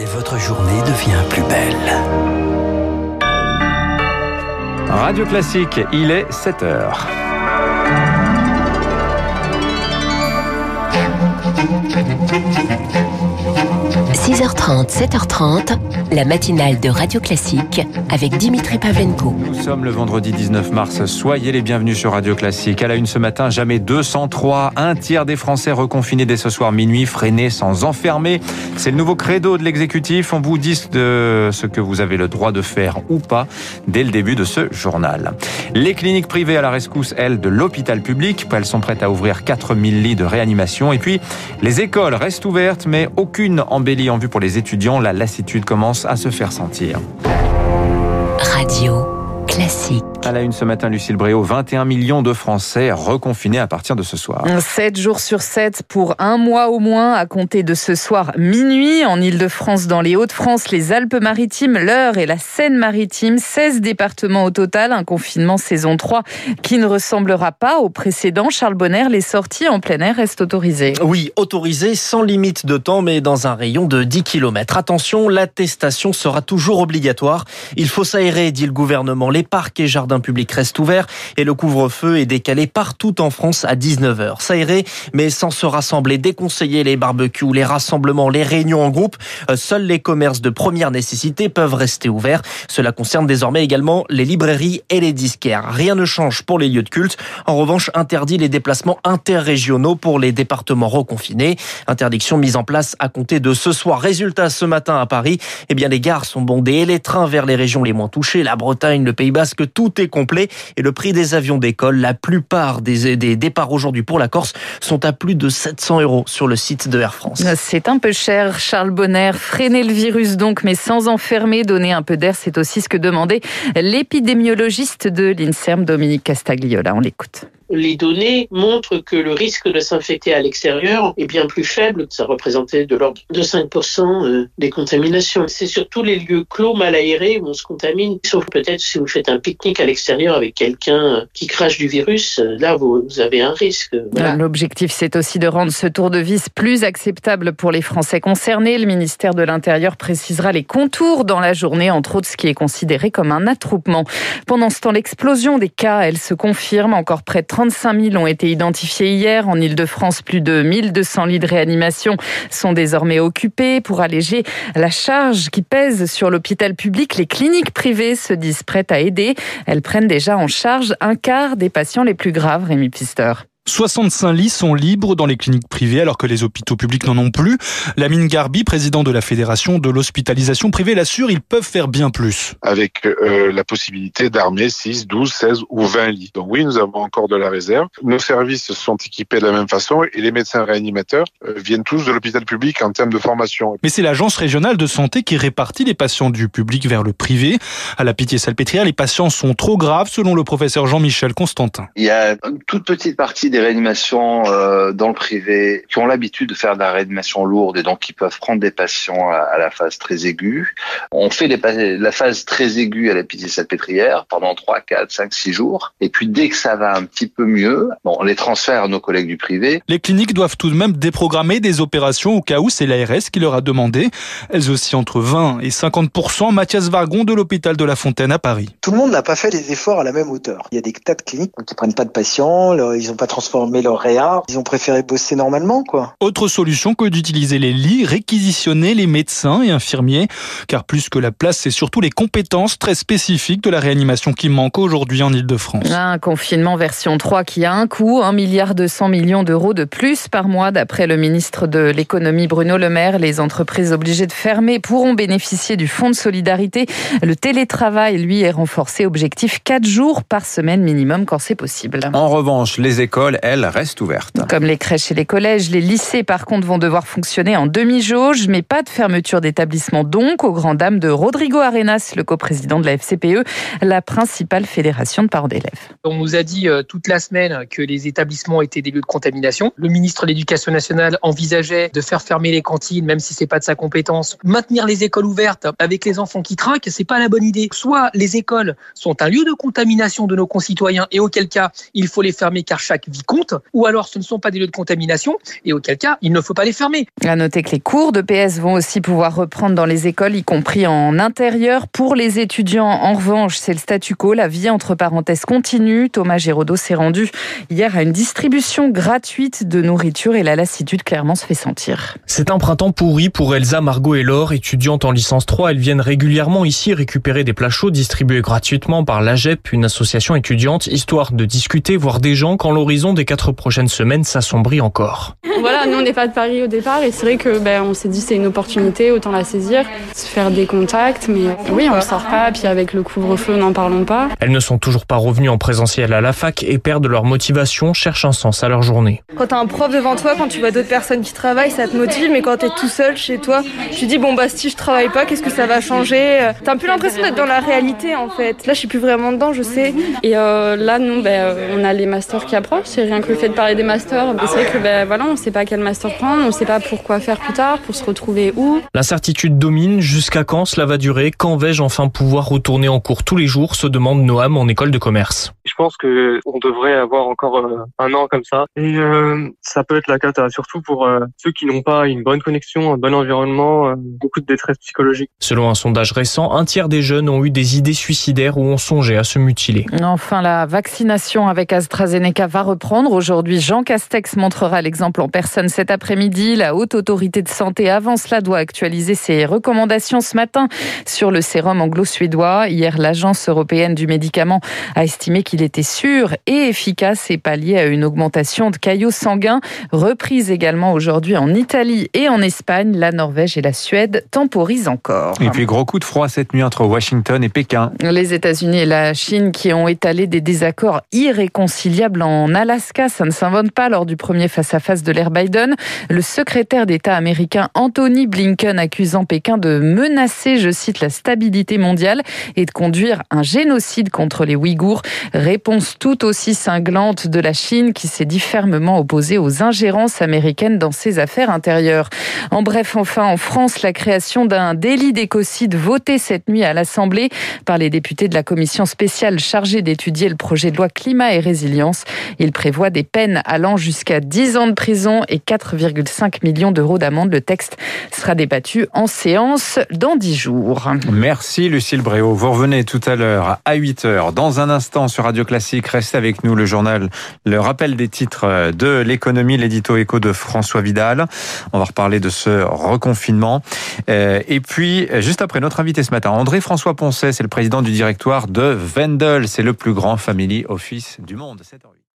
Et votre journée devient plus belle. Radio Classique, il est 7 heures. – 6h30, 7h30, la matinale de Radio Classique avec Dimitri Pavlenko. Nous sommes le vendredi 19 mars. Soyez les bienvenus sur Radio Classique. À la une ce matin, jamais 203. Un tiers des Français reconfinés dès ce soir minuit, freinés sans enfermer. C'est le nouveau credo de l'exécutif. On vous dit de ce que vous avez le droit de faire ou pas dès le début de ce journal. Les cliniques privées à la rescousse, elles, de l'hôpital public. Elles sont prêtes à ouvrir 4000 lits de réanimation. Et puis, les écoles restent ouvertes, mais aucune embellie en pour les étudiants. La lassitude commence à se faire sentir. Radio classique. À la une ce matin, Lucille Bréau, 21 millions de Français reconfinés à partir de ce soir. 7 jours sur 7 pour un mois au moins à compter de ce soir minuit en Ile-de-France, dans les Hauts-de-France, les Alpes-Maritimes, l'Eure et la Seine-Maritime. 16 départements au total, un confinement saison 3 qui ne ressemblera pas au précédent. Charles Bonner, les sorties en plein air restent autorisées. Oui, autorisées sans limite de temps, mais dans un rayon de 10 km. Attention, l'attestation sera toujours obligatoire. Il faut s'aérer, dit le gouvernement. Les parcs et jardins publics restent ouverts et le couvre-feu est décalé partout en France à 19h. S'aérer, mais sans se rassembler, déconseiller les barbecues, les rassemblements, les réunions en groupe. Euh, seuls les commerces de première nécessité peuvent rester ouverts. Cela concerne désormais également les librairies et les disquaires. Rien ne change pour les lieux de culte. En revanche, interdit les déplacements interrégionaux pour les départements reconfinés. Interdiction mise en place à compter de ce soir. Résultat ce matin à Paris, eh bien les gares sont bondées et les trains vers les régions les moins touchées, la Bretagne, le Pays Basque, tout est complet et le prix des avions d'école, la plupart des, des départs aujourd'hui pour la Corse sont à plus de 700 euros sur le site de Air France. C'est un peu cher, Charles Bonner. Freiner le virus donc, mais sans enfermer, donner un peu d'air, c'est aussi ce que demandait l'épidémiologiste de l'INSERM, Dominique Castagliola. On l'écoute les données montrent que le risque de s'infecter à l'extérieur est bien plus faible. Ça représentait de l'ordre de 5% euh, des contaminations. C'est surtout les lieux clos, mal aérés, où on se contamine. Sauf peut-être si vous faites un pique-nique à l'extérieur avec quelqu'un euh, qui crache du virus, euh, là, vous, avez un risque. Voilà. L'objectif, c'est aussi de rendre ce tour de vis plus acceptable pour les Français concernés. Le ministère de l'Intérieur précisera les contours dans la journée, entre autres ce qui est considéré comme un attroupement. Pendant ce temps, l'explosion des cas, elle se confirme. Encore près de 35 000 ont été identifiés hier. En Ile-de-France, plus de 1200 lits de réanimation sont désormais occupés. Pour alléger la charge qui pèse sur l'hôpital public, les cliniques privées se disent prêtes à aider. Elles prennent déjà en charge un quart des patients les plus graves, Rémi Pister. 65 lits sont libres dans les cliniques privées alors que les hôpitaux publics n'en ont plus. Lamine Garbi, président de la Fédération de l'hospitalisation privée, l'assure, ils peuvent faire bien plus. Avec euh, la possibilité d'armer 6, 12, 16 ou 20 lits. Donc oui, nous avons encore de la réserve. Nos services sont équipés de la même façon et les médecins réanimateurs euh, viennent tous de l'hôpital public en termes de formation. Mais c'est l'agence régionale de santé qui répartit les patients du public vers le privé. À la Pitié-Salpêtrière, les patients sont trop graves selon le professeur Jean-Michel Constantin. Il y a une toute petite partie des réanimations euh, dans le privé qui ont l'habitude de faire de la réanimation lourde et donc qui peuvent prendre des patients à, la phase très aiguë. On fait la phase très aiguë à la Pitié-Salpêtrière pendant 3, 4, 5, 6 jours. Et puis dès que ça va un petit peu mieux, bon, on les transfère à nos collègues du privé. Les cliniques doivent tout de même déprogrammer des opérations au cas où c'est l'ARS qui leur a demandé. Elles aussi entre 20 et 50 Mathias Vargon de l'hôpital de La Fontaine à Paris. Tout le monde n'a pas fait les efforts à la même hauteur. Il y a des tas de cliniques qui prennent pas de patients, ils n'ont pas transformé leur réa. Ils ont préféré bosser normalement, quoi. Autre solution que d'utiliser les lits, réquisitionner les médecins et infirmiers. Car plus que la place, c'est surtout les compétences très spécifiques de la réanimation qui manquent aujourd'hui en Ile-de-France. Un confinement version 3 qui a un coût, 1 milliard 200 millions d'euros de plus par mois. D'après le ministre de l'économie Bruno Le Maire, les entreprises obligées de fermer pourront bénéficier du fonds de solidarité. Le télétravail, lui, est renforcé. Objectif 4 jours par semaine minimum quand c'est possible. En revanche, les écoles, elles, restent ouvertes. Comme les crèches et les collèges, les lycées par contre vont devoir fonctionner en demi-jauge, mais pas de fermeture d'établissement donc, aux grand dames de Rodrigo Arenas, le coprésident de la FCPE, la principale fédération de parents d'élèves. On nous a dit euh, toute la semaine que les établissements étaient des lieux de contamination. Le ministre de l'Éducation nationale envisageait de faire fermer les cantines, même si c'est pas de sa compétence. Maintenir les écoles ouvertes avec les enfants qui trinquent, c'est pas la bonne idée. Soit les écoles sont un lieu de contamination de nos concitoyens et auquel cas il faut les fermer car chaque vie qui comptent, ou alors ce ne sont pas des lieux de contamination, et auquel cas, il ne faut pas les fermer. À noter que les cours de PS vont aussi pouvoir reprendre dans les écoles, y compris en intérieur. Pour les étudiants, en revanche, c'est le statu quo. La vie, entre parenthèses, continue. Thomas Géraudot s'est rendu hier à une distribution gratuite de nourriture et la lassitude clairement se fait sentir. C'est un printemps pourri pour Elsa, Margot et Laure, étudiantes en licence 3. Elles viennent régulièrement ici récupérer des plats chauds distribués gratuitement par l'AGEP, une association étudiante, histoire de discuter, voir des gens quand l'horizon des quatre prochaines semaines s'assombrit encore. Voilà, nous on n'est pas de Paris au départ et c'est vrai que ben, on s'est dit c'est une opportunité, autant la saisir, se faire des contacts, mais oui on ne sort pas, puis avec le couvre-feu n'en parlons pas. Elles ne sont toujours pas revenues en présentiel à la fac et perdent leur motivation, cherchent un sens à leur journée. Quand tu as un prof devant toi, quand tu vois d'autres personnes qui travaillent, ça te motive, mais quand tu es tout seul chez toi, tu dis bon bah si je travaille pas, qu'est-ce que ça va changer? T'as un peu l'impression d'être dans la réalité en fait. Là je suis plus vraiment dedans, je sais. Et euh, là nous ben, on a les masters qui approchent, c'est rien que le fait de parler des masters, c'est vrai que ben, voilà, on sait pas quel master prendre, on sait pas pourquoi faire plus tard, pour se retrouver où. L'incertitude domine, jusqu'à quand cela va durer? Quand vais-je enfin pouvoir retourner en cours tous les jours? Se demande Noam en école de commerce. Je pense que on devrait avoir encore euh, un an comme ça et euh, ça peut être la cata surtout pour euh, ceux qui n'ont pas une bonne connexion, un bon environnement, euh, beaucoup de détresse psychologique. Selon un sondage récent, un tiers des jeunes ont eu des idées suicidaires ou ont songé à se mutiler. Enfin, la vaccination avec AstraZeneca va reprendre. Aujourd'hui, Jean Castex montrera l'exemple en personne cet après-midi. La haute autorité de santé avant cela doit actualiser ses recommandations ce matin sur le sérum anglo-suédois. Hier, l'agence européenne du médicament a estimé qu'il était sûr et efficace et pallié à une augmentation de caillots sanguins. Reprise également aujourd'hui en Italie et en Espagne. La Norvège et la Suède temporisent encore. Et puis gros coup de froid cette nuit entre Washington et Pékin. Les États-Unis et la Chine qui ont étalé des désaccords irréconciliables en Alaska. Ça ne s'invente pas lors du premier face-à-face de l'ère Biden. Le secrétaire d'État américain Anthony Blinken accusant Pékin de menacer, je cite, la stabilité mondiale et de conduire un génocide contre les Ouïghours. Réponse tout aussi cinglante de la Chine qui s'est dit fermement opposée aux ingérences américaines dans ses affaires intérieures. En bref, enfin, en France, la création d'un délit d'écocide voté cette nuit à l'Assemblée par les députés de la commission spéciale chargée d'étudier le projet de loi climat et résilience. Il des peines allant jusqu'à 10 ans de prison et 4,5 millions d'euros d'amende. Le texte sera débattu en séance dans 10 jours. Merci Lucille Bréau. Vous revenez tout à l'heure à 8 h Dans un instant sur Radio Classique, restez avec nous le journal, le rappel des titres de l'économie, l'édito éco de François Vidal. On va reparler de ce reconfinement. Euh, et puis, juste après notre invité ce matin, André-François Poncet, c'est le président du directoire de Wendel. C'est le plus grand family office du monde. 7h08.